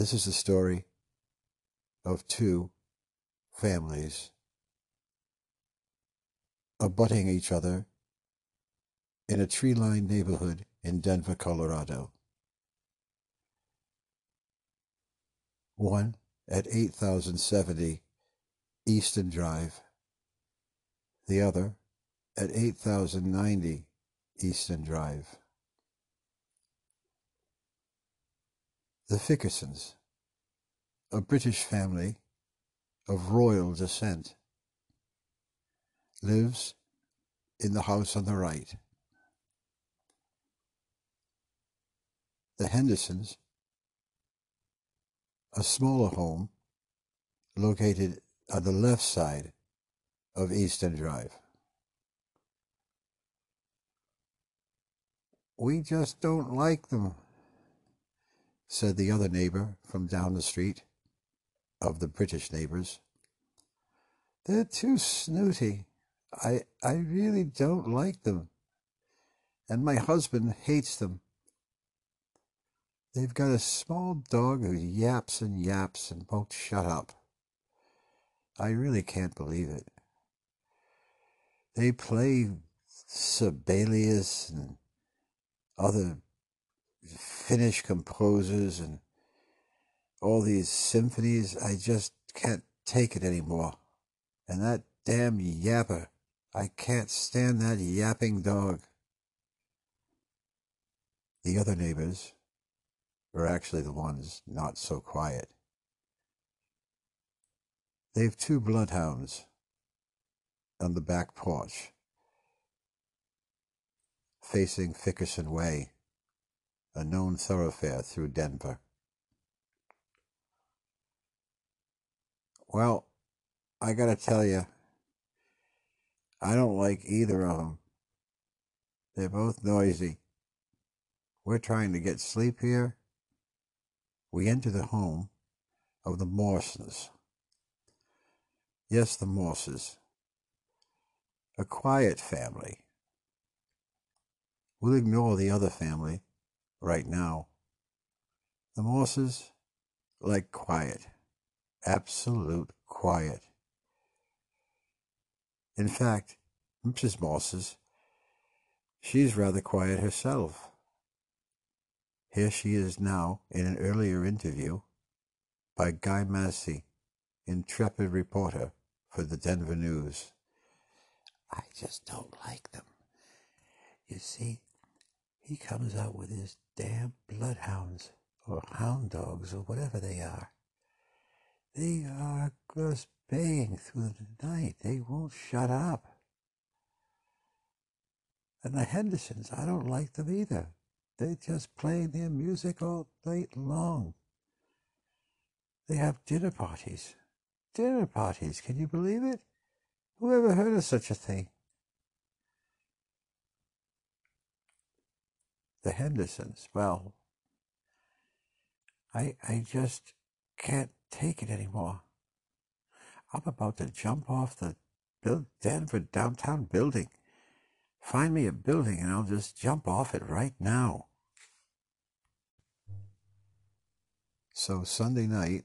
This is the story of two families abutting each other in a tree lined neighborhood in Denver, Colorado. One at 8070 Easton Drive, the other at 8090 Easton Drive. The Fickersons, a British family of royal descent, lives in the house on the right. The Hendersons, a smaller home located on the left side of Easton Drive. We just don't like them, said the other neighbor from down the street of the British neighbors. They're too snooty. I I really don't like them. And my husband hates them. They've got a small dog who yaps and yaps and won't shut up. I really can't believe it. They play Sibelius and other Finnish composers and all these symphonies. I just can't take it anymore. And that damn yapper. I can't stand that yapping dog. The other neighbors were actually the ones not so quiet. They've two bloodhounds on the back porch facing Fickerson Way, a known thoroughfare through Denver. Well, I gotta tell you, I don't like either of them. They're both noisy. We're trying to get sleep here. We enter the home of the Morsons. Yes, the Morses. A quiet family. We'll ignore the other family right now. The mosses like quiet, absolute quiet. In fact, Mrs. Mosses, she's rather quiet herself. Here she is now in an earlier interview by Guy Masse, intrepid reporter for the Denver News. I just don't like them. You see, he comes out with his damn bloodhounds or hound dogs or whatever they are. They are just baying through the night. They won't shut up. And the Hendersons, I don't like them either. They just play their music all night long. They have dinner parties. Dinner parties, can you believe it? Who ever heard of such a thing? The Hendersons, well, I, I just can't take it anymore. I'm about to jump off the Denver downtown building. Find me a building and I'll just jump off it right now. So Sunday night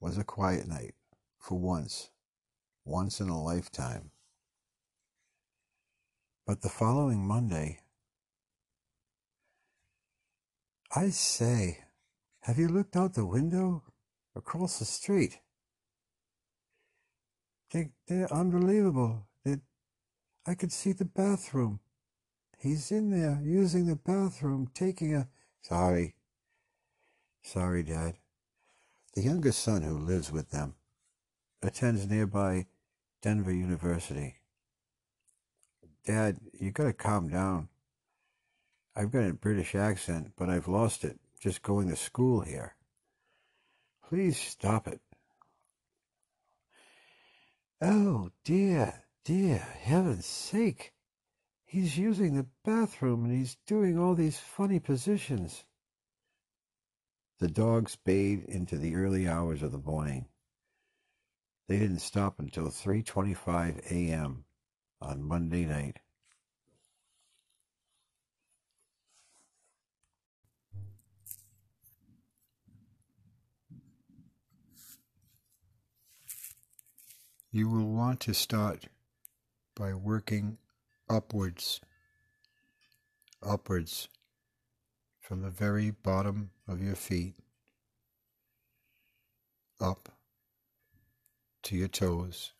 was a quiet night for once, once in a lifetime. But the following Monday, I say, have you looked out the window across the street? They, they're unbelievable. They, I could see the bathroom. He's in there using the bathroom, taking a. Sorry. Sorry, Dad. The youngest son who lives with them attends nearby Denver University. Dad, you gotta calm down. I've got a British accent, but I've lost it just going to school here. Please stop it. Oh, dear, dear, heaven's sake. He's using the bathroom and he's doing all these funny positions. The dogs bayed into the early hours of the morning. They didn't stop until 3:25 a.m. on Monday night. You will want to start by working upwards, upwards from the very bottom of your feet up to your toes,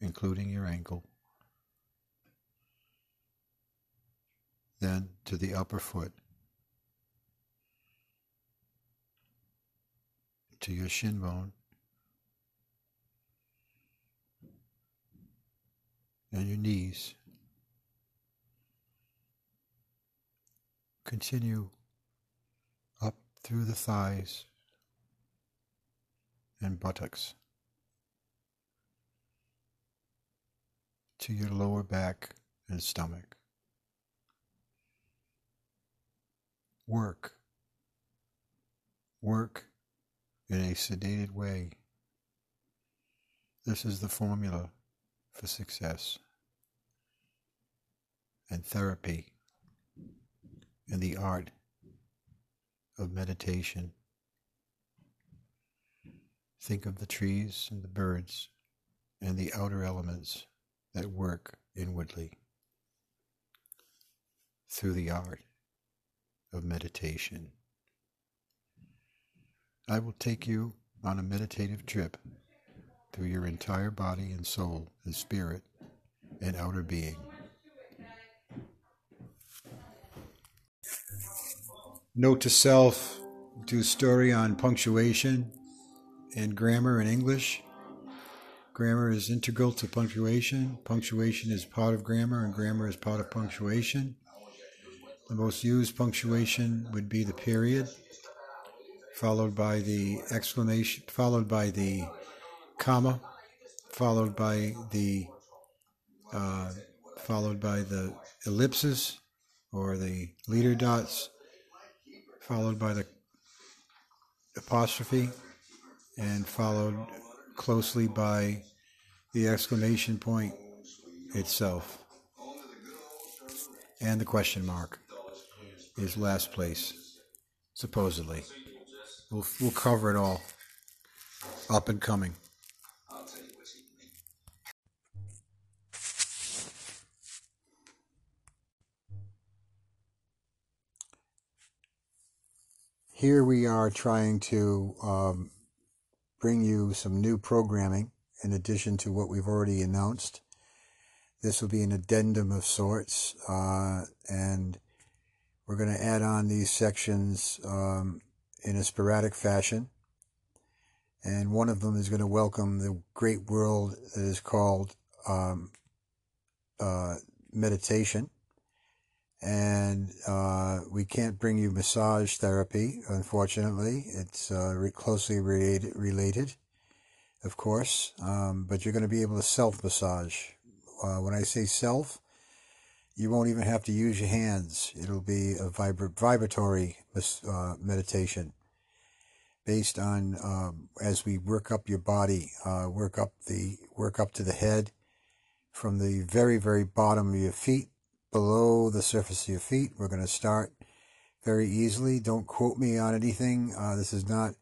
including your ankle, then to the upper foot, to your shin bone, and your knees. Continue up through the thighs and buttocks to your lower back and stomach. Work. Work in a sedated way. This is the formula for success and therapy and the art of meditation. Think of the trees and the birds and the outer elements that work inwardly through the art of meditation. I will take you on a meditative trip through your entire body and soul and spirit and outer being. Note to self do story on punctuation and grammar in English. Grammar is integral to punctuation. Punctuation is part of grammar, and grammar is part of punctuation. The most used punctuation would be the period, followed by the exclamation, followed by the comma, followed by the uh, followed by the ellipses or the leader dots, followed by the apostrophe, and followed closely by the exclamation point itself. And the question mark is last place, supposedly. We'll, we'll cover it all. Up and coming. Here we are trying to um, bring you some new programming in addition to what we've already announced. This will be an addendum of sorts, uh, and we're going to add on these sections um, in a sporadic fashion. And one of them is going to welcome the great world that is called um, uh, meditation and uh, we can't bring you massage therapy, unfortunately. It's uh, re- closely related, related, of course, um, but you're going to be able to self massage. Uh, when I say self, you won't even have to use your hands. It'll be a vibra- vibratory uh, meditation based on um, as we work up your body, uh, work up the work up to the head, from the very very bottom of your feet below the surface of your feet. We're going to start very easily. Don't quote me on anything. Uh, this is not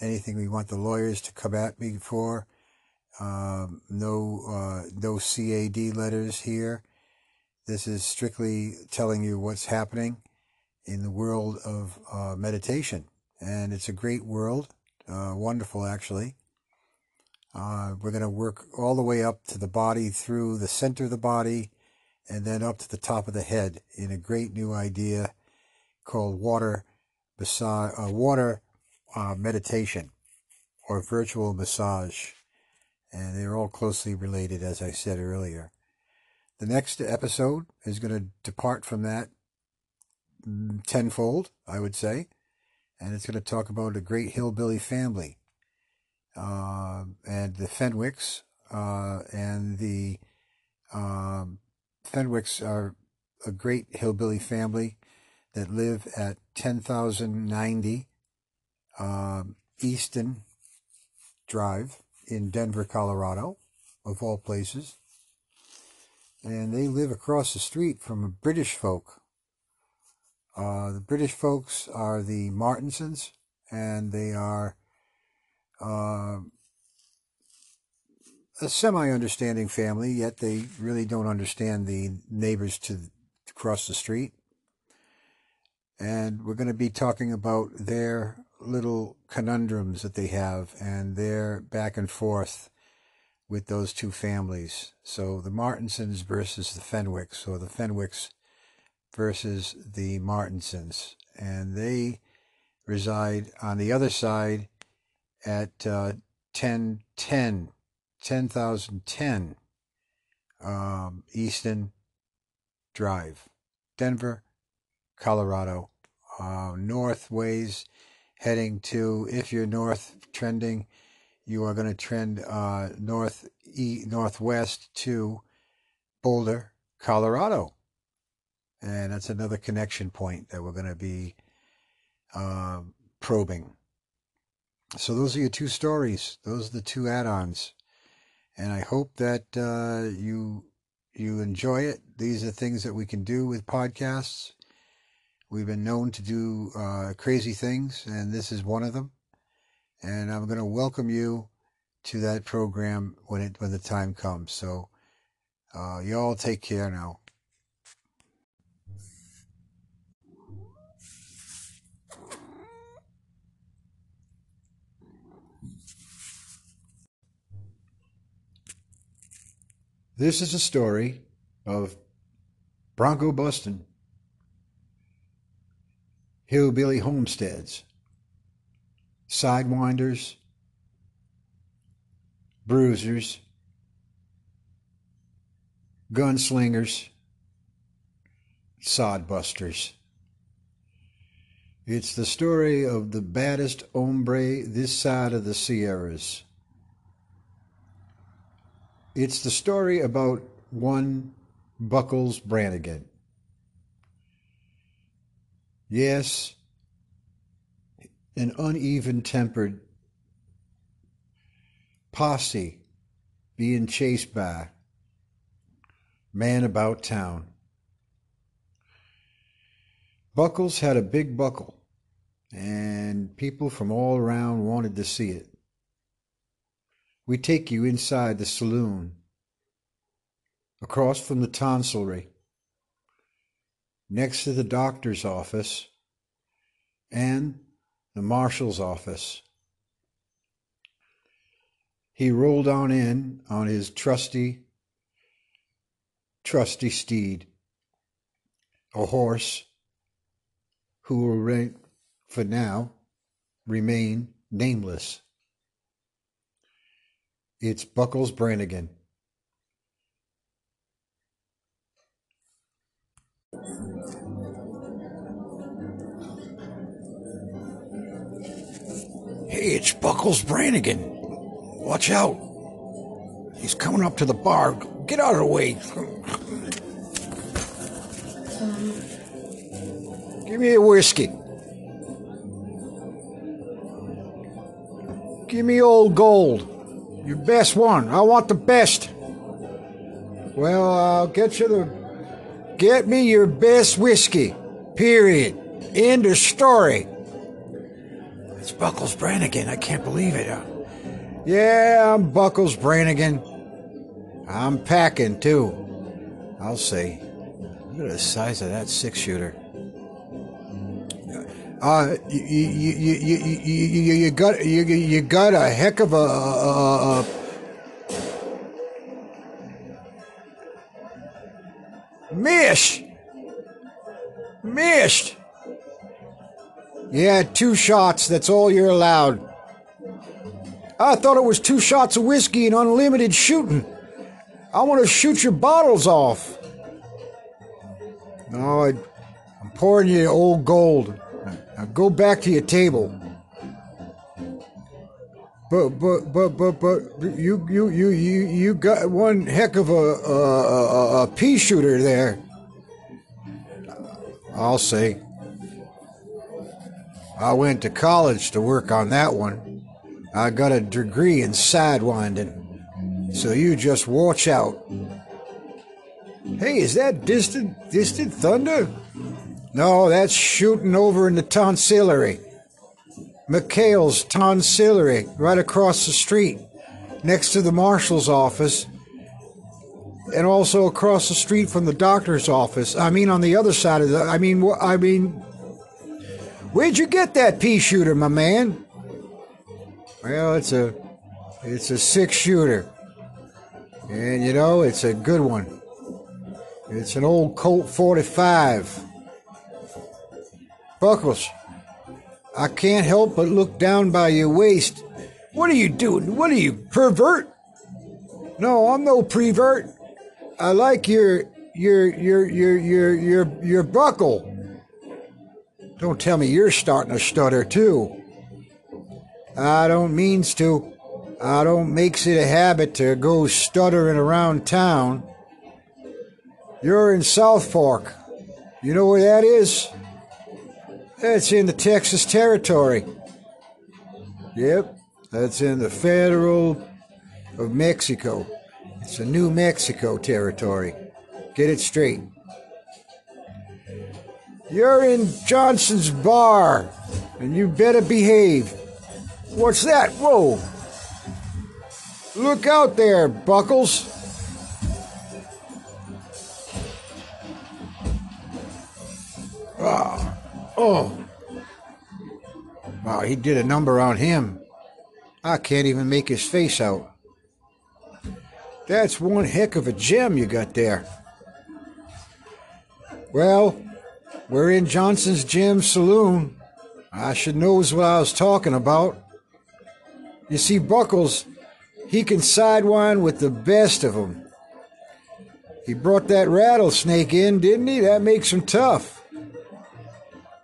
anything we want the lawyers to come at me for. Um, no, uh, no CAD letters here. This is strictly telling you what's happening in the world of uh, meditation. And it's a great world, uh, wonderful actually. Uh, we're going to work all the way up to the body through the center of the body and then up to the top of the head in a great new idea called water massage, uh, water uh, meditation or virtual massage. And they're all closely related, as I said earlier. The next episode is going to depart from that mm, tenfold, I would say. And it's going to talk about a great hillbilly family uh, and the Fenwicks uh, and the um, Fenwicks are a great hillbilly family that live at 10,090 um, Easton Drive in Denver, Colorado, of all places. And they live across the street from British folk. Uh, the British folks are the Martinsons, and they are uh, a semi understanding family, yet they really don't understand the neighbors to across the street. And we're going to be talking about their little conundrums that they have and their back and forth with those two families. So the Martinsons versus the Fenwicks, or the Fenwicks versus the Martinsons. And they reside on the other side at uh, 1010, 10,010 um, Easton Drive, Denver, Colorado. Uh, north ways heading to, if you're north trending, you are going to trend uh, north e- northwest to Boulder, Colorado. And that's another connection point that we're going to be uh, probing. So those are your two stories. Those are the two add-ons, and I hope that uh, you you enjoy it. These are things that we can do with podcasts. We've been known to do uh, crazy things, and this is one of them. And I'm going to welcome you to that program when it when the time comes. So, uh, you all take care now. This is a story of Bronco busting, hillbilly homesteads, sidewinders, bruisers, gunslingers, sodbusters. It's the story of the baddest hombre this side of the Sierras. It's the story about one Buckles Brannigan. Yes, an uneven tempered posse being chased by man about town. Buckles had a big buckle, and people from all around wanted to see it. We take you inside the saloon, across from the tonsilry, next to the doctor's office and the marshal's office. He rolled on in on his trusty, trusty steed, a horse who will, for now, remain nameless. It's Buckles Brannigan. Hey, it's Buckles Brannigan. Watch out. He's coming up to the bar. Get out of the way. Give me a whiskey. Give me old gold. Your best one. I want the best. Well, I'll get you the. Get me your best whiskey. Period. End of story. It's Buckles Brannigan. I can't believe it. Yeah, I'm Buckles Brannigan. I'm packing too. I'll say. Look at the size of that six shooter. Uh, you, you, you, you, you, you, got you, you got a heck of a, a, a mish. Missed. Yeah, two shots. That's all you're allowed. I thought it was two shots of whiskey and unlimited shooting. I want to shoot your bottles off. No, I, I'm pouring you old gold. Now go back to your table. But but but but but you you you you you got one heck of a a, a, a pea shooter there. I'll say. I went to college to work on that one. I got a degree in sidewinding. So you just watch out. Hey, is that distant distant thunder? No, that's shooting over in the tonsillery. McHale's tonsillery, right across the street. next to the marshal's office, and also across the street from the doctor's office. I mean, on the other side of the. I mean, I mean, where'd you get that pea shooter, my man? Well, it's a, it's a six shooter, and you know, it's a good one. It's an old Colt 45. Buckles, I can't help but look down by your waist. What are you doing? What are you, pervert? No, I'm no prevert. I like your your your your your your your buckle. Don't tell me you're starting to stutter too. I don't means to. I don't makes it a habit to go stuttering around town. You're in South Fork. You know where that is? That's in the Texas territory. Yep, that's in the federal of Mexico. It's a New Mexico territory. Get it straight. You're in Johnson's bar, and you better behave. What's that? Whoa! Look out there, Buckles. Ah, oh. Wow, he did a number on him. I can't even make his face out. That's one heck of a gem you got there. Well, we're in Johnson's Gem Saloon. I should knows what I was talking about. You see, Buckles, he can sidewine with the best of 'em. He brought that rattlesnake in, didn't he? That makes him tough.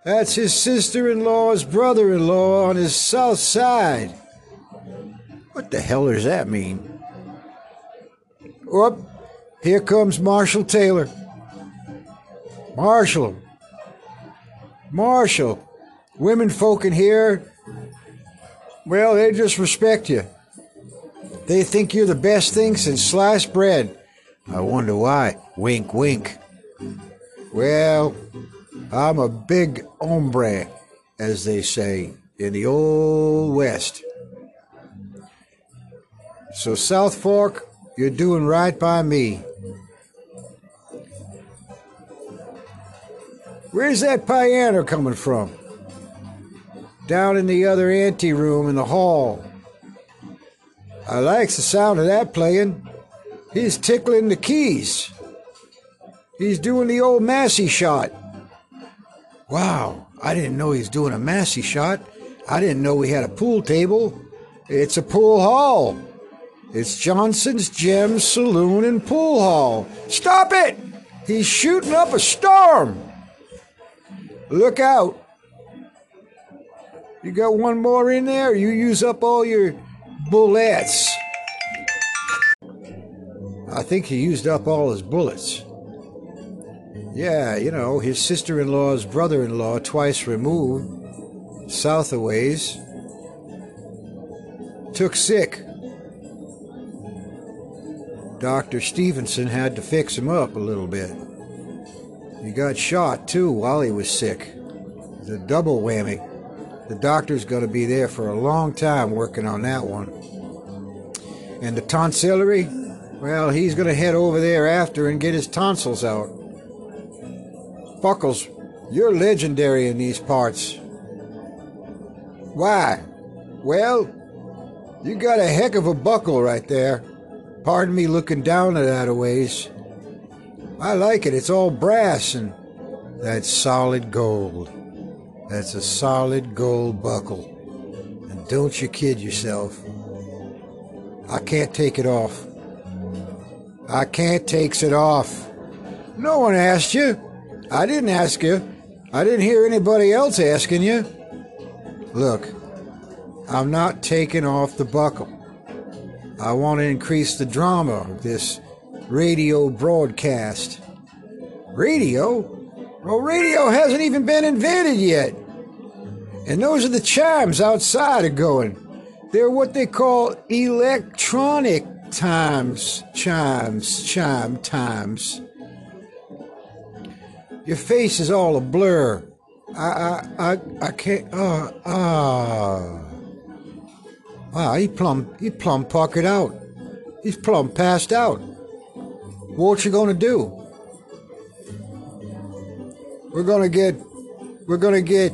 That's his sister-in-law's brother-in-law on his south side. What the hell does that mean? Up, here comes Marshall Taylor. Marshall. Marshall. Women folk in here, well, they just respect you. They think you're the best thing since sliced bread. I wonder why. Wink, wink. Well, I'm a big hombre, as they say in the old West. So, South Fork, you're doing right by me. Where's that piano coming from? Down in the other ante room in the hall. I likes the sound of that playing. He's tickling the keys. He's doing the old massé shot. Wow, I didn't know he was doing a massé shot. I didn't know we had a pool table. It's a pool hall. It's Johnson's Gem Saloon and Pool Hall. Stop it! He's shooting up a storm. Look out. You got one more in there? You use up all your bullets. I think he used up all his bullets. Yeah, you know, his sister in law's brother in law, twice removed, south a ways, took sick. Dr. Stevenson had to fix him up a little bit. He got shot, too, while he was sick. The double whammy. The doctor's going to be there for a long time working on that one. And the tonsillary, well, he's going to head over there after and get his tonsils out. Buckles, you're legendary in these parts. Why? Well, you got a heck of a buckle right there. Pardon me looking down at that a ways. I like it. It's all brass and that's solid gold. That's a solid gold buckle. And don't you kid yourself. I can't take it off. I can't takes it off. No one asked you. I didn't ask you. I didn't hear anybody else asking you. Look, I'm not taking off the buckle. I want to increase the drama of this radio broadcast. Radio? Well, radio hasn't even been invented yet. And those are the chimes outside are going. They're what they call electronic times, chimes, chime times. Your face is all a blur. I, I, I, I can't, uh, ah. Wow, he plumb he plumb puckered out. He's plumb passed out. What you gonna do? We're gonna get we're gonna get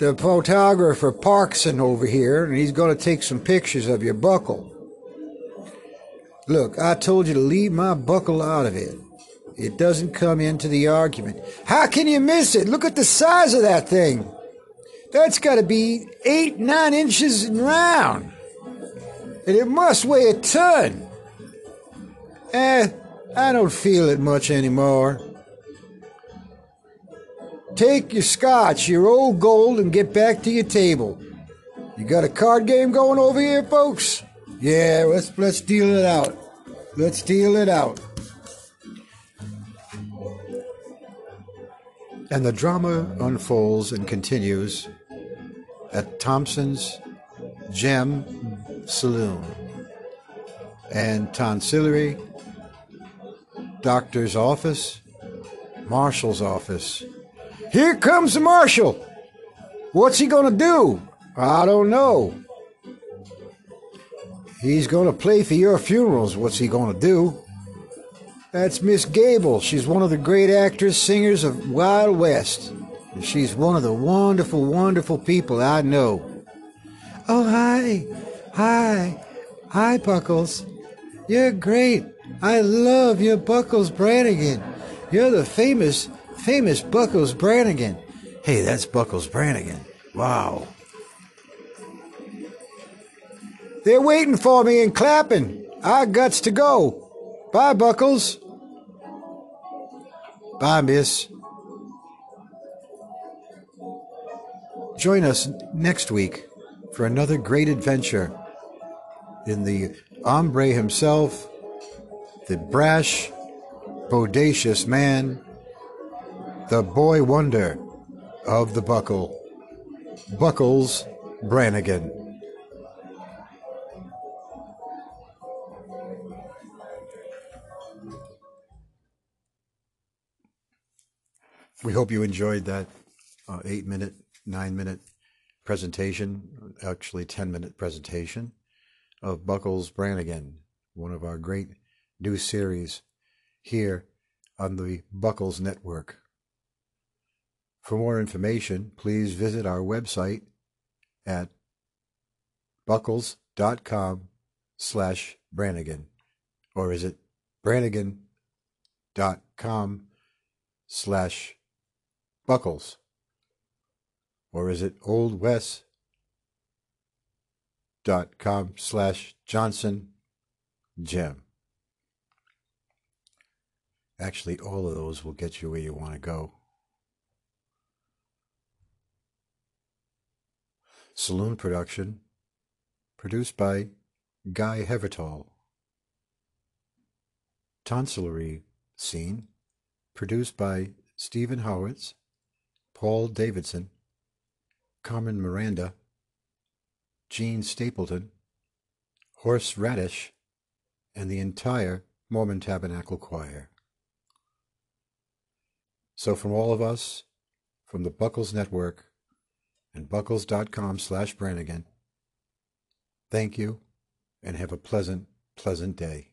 the photographer Parkson over here, and he's gonna take some pictures of your buckle. Look, I told you to leave my buckle out of it. It doesn't come into the argument. How can you miss it? Look at the size of that thing. That's got to be eight, nine inches in round. And it must weigh a ton. Eh, I don't feel it much anymore. Take your scotch, your old gold, and get back to your table. You got a card game going over here, folks? Yeah, let's let's deal it out. Let's deal it out. And the drama unfolds and continues at Thompson's Gem Saloon and Tonsillery, doctor's office, marshal's office. Here comes the marshal. What's he gonna do? I don't know. He's gonna play for your funerals. What's he gonna do? That's Miss Gable. She's one of the great actors, singers of Wild West. And She's one of the wonderful, wonderful people I know. Oh, hi. Hi. Hi, Buckles. You're great. I love your Buckles Brannigan. You're the famous, famous Buckles Brannigan. Hey, that's Buckles Brannigan. Wow. They're waiting for me and clapping. I guts to go. Bye, Buckles. Bye, miss. Join us next week for another great adventure in the hombre himself, the brash, bodacious man, the boy wonder of the buckle, Buckles Brannigan. We hope you enjoyed that uh, eight minute, nine minute presentation, actually 10 minute presentation of Buckles Brannigan, one of our great new series here on the Buckles Network. For more information, please visit our website at buckles.com slash Brannigan, or is it brannigan.com slash Buckles? Or is it oldwest.com slash Johnson Gem? Actually, all of those will get you where you want to go. Saloon production, produced by Guy Hevertall. Tonsillery scene, produced by Stephen Howitz Paul Davidson, Carmen Miranda, Jean Stapleton, Horse Radish, and the entire Mormon Tabernacle Choir. So from all of us, from the Buckles Network and buckles.com slash Brannigan, thank you and have a pleasant, pleasant day.